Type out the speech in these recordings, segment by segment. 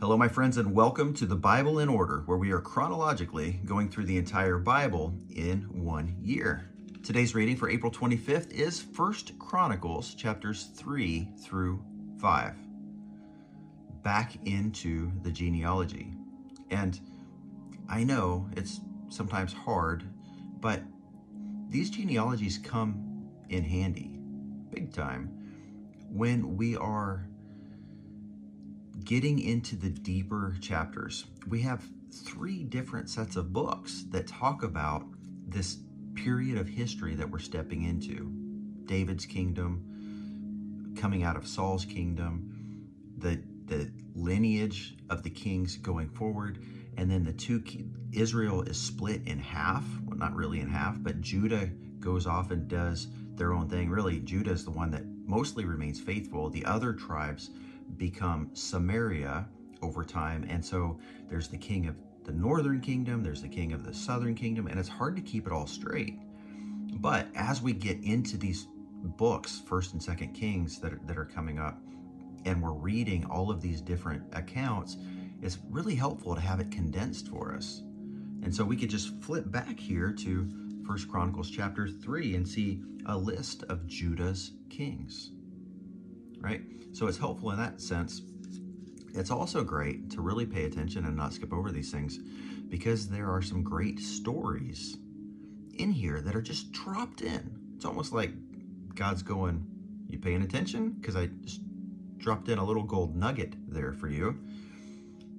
Hello, my friends, and welcome to the Bible in Order, where we are chronologically going through the entire Bible in one year. Today's reading for April 25th is First Chronicles chapters 3 through 5. Back into the genealogy. And I know it's sometimes hard, but these genealogies come in handy, big time, when we are getting into the deeper chapters, we have three different sets of books that talk about this period of history that we're stepping into David's kingdom, coming out of Saul's kingdom, the, the lineage of the kings going forward, and then the two Israel is split in half. Well, not really in half, but Judah goes off and does their own thing. Really, Judah is the one that mostly remains faithful. The other tribes become Samaria over time. And so there's the king of the northern kingdom, there's the king of the southern kingdom, and it's hard to keep it all straight. But as we get into these books, First and Second Kings, that are, that are coming up, and we're reading all of these different accounts, it's really helpful to have it condensed for us. And so we could just flip back here to First Chronicles chapter 3 and see a list of Judah's kings. Right? So it's helpful in that sense. It's also great to really pay attention and not skip over these things because there are some great stories in here that are just dropped in. It's almost like God's going, You paying attention? Because I just dropped in a little gold nugget there for you.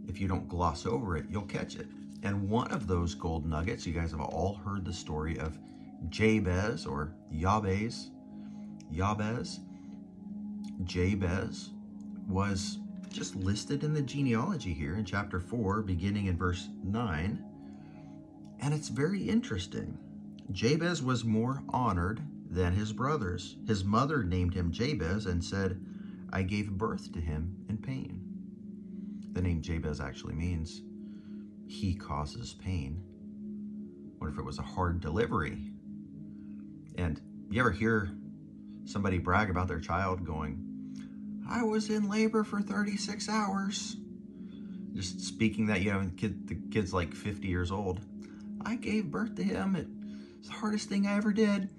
If you don't gloss over it, you'll catch it. And one of those gold nuggets, you guys have all heard the story of Jabez or Yabez. Yabez Jabez was just listed in the genealogy here in chapter 4, beginning in verse 9. And it's very interesting. Jabez was more honored than his brothers. His mother named him Jabez and said, I gave birth to him in pain. The name Jabez actually means he causes pain. What if it was a hard delivery? And you ever hear somebody brag about their child going, I was in labor for 36 hours. Just speaking that, you know, kid, the kid's like 50 years old. I gave birth to him. It's the hardest thing I ever did.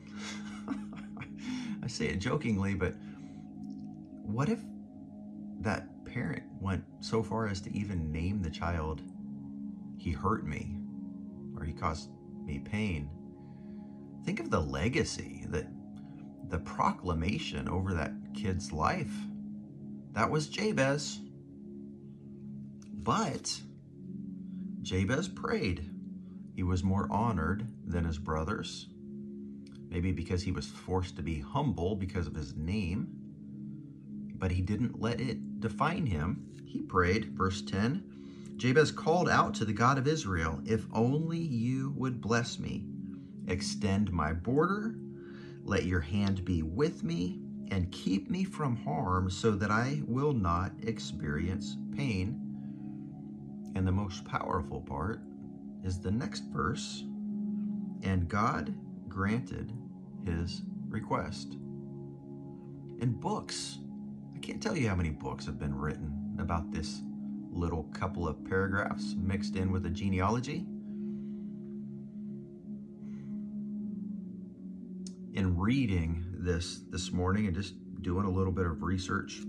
I say it jokingly, but what if that parent went so far as to even name the child, he hurt me, or he caused me pain? Think of the legacy, that the proclamation over that kid's life. That was Jabez. But Jabez prayed. He was more honored than his brothers. Maybe because he was forced to be humble because of his name. But he didn't let it define him. He prayed, verse 10 Jabez called out to the God of Israel, If only you would bless me, extend my border, let your hand be with me and keep me from harm so that I will not experience pain. And the most powerful part is the next verse. And God granted his request. In books, I can't tell you how many books have been written about this little couple of paragraphs mixed in with a genealogy. In reading this this morning and just doing a little bit of research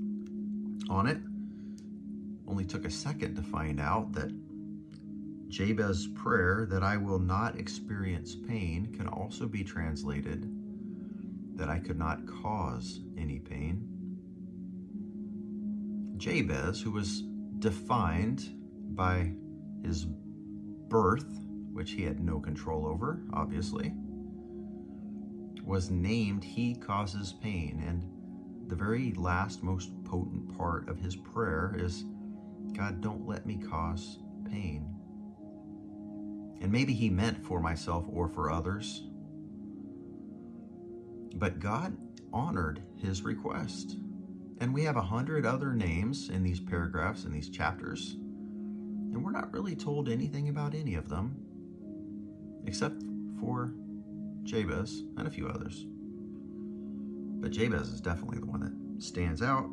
on it. Only took a second to find out that Jabez's prayer that I will not experience pain can also be translated that I could not cause any pain. Jabez, who was defined by his birth, which he had no control over, obviously, was named He Causes Pain. And the very last, most potent part of his prayer is God, don't let me cause pain. And maybe he meant for myself or for others. But God honored his request. And we have a hundred other names in these paragraphs, in these chapters. And we're not really told anything about any of them, except for Jabez, and a few others. But Jabez is definitely the one that stands out.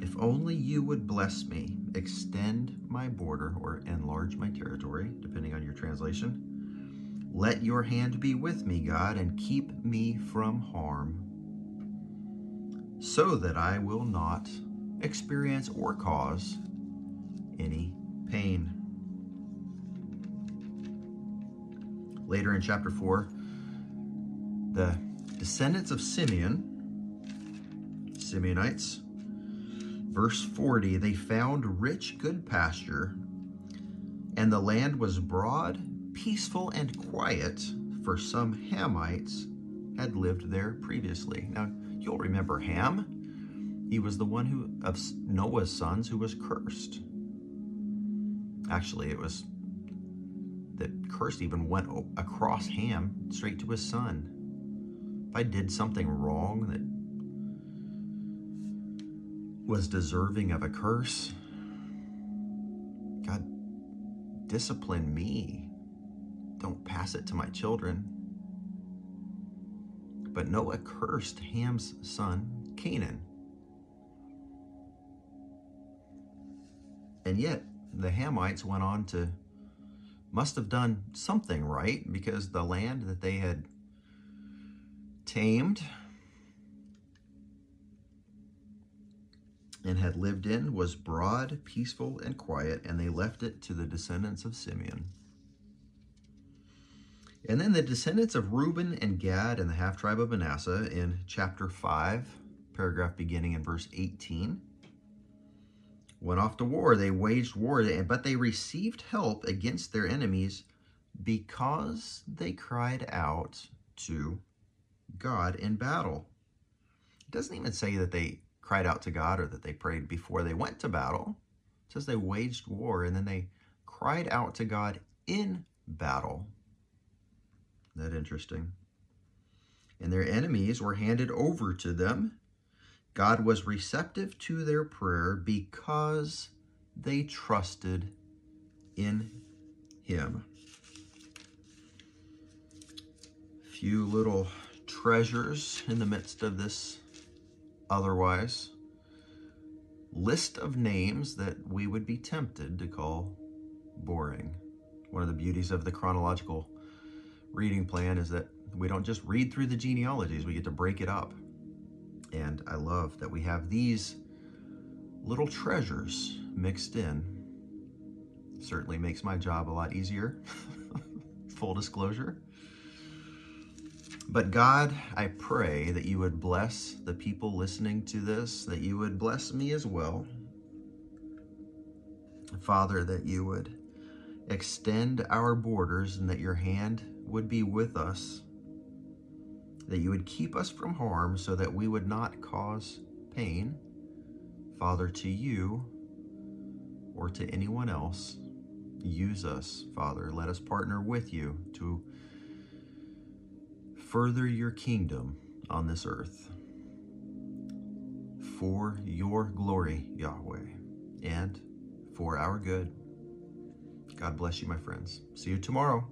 If only you would bless me, extend my border or enlarge my territory, depending on your translation. Let your hand be with me, God, and keep me from harm, so that I will not experience or cause any pain. Later in chapter 4, the descendants of Simeon, Simeonites, verse 40, they found rich, good pasture, and the land was broad, peaceful, and quiet, for some Hamites had lived there previously. Now, you'll remember Ham. He was the one who of Noah's sons who was cursed. Actually, it was that curse even went across Ham straight to his son. If I did something wrong that was deserving of a curse, God, discipline me. Don't pass it to my children. But Noah cursed Ham's son, Canaan. And yet, the Hamites went on to, must have done something right because the land that they had tamed and had lived in was broad, peaceful, and quiet, and they left it to the descendants of Simeon. And then the descendants of Reuben and Gad and the half tribe of Manasseh in chapter 5, paragraph beginning in verse 18, went off to war. They waged war, but they received help against their enemies because they cried out to God in battle. It doesn't even say that they cried out to God or that they prayed before they went to battle. It says they waged war and then they cried out to God in battle. Isn't that interesting? And their enemies were handed over to them. God was receptive to their prayer because they trusted in him. Few little treasures in the midst of this otherwise list of names that we would be tempted to call boring. One of the beauties of the chronological reading plan is that we don't just read through the genealogies, we get to break it up. And I love that we have these little treasures mixed in. Certainly makes my job a lot easier, full disclosure. But God, I pray that you would bless the people listening to this, that you would bless me as well. Father, that you would extend our borders and that your hand would be with us, that you would keep us from harm so that we would not cause pain, Father, to you or to anyone else. Use us, Father. Let us partner with you to further your kingdom on this earth for your glory, Yahweh, and for our good. God bless you, my friends. See you tomorrow.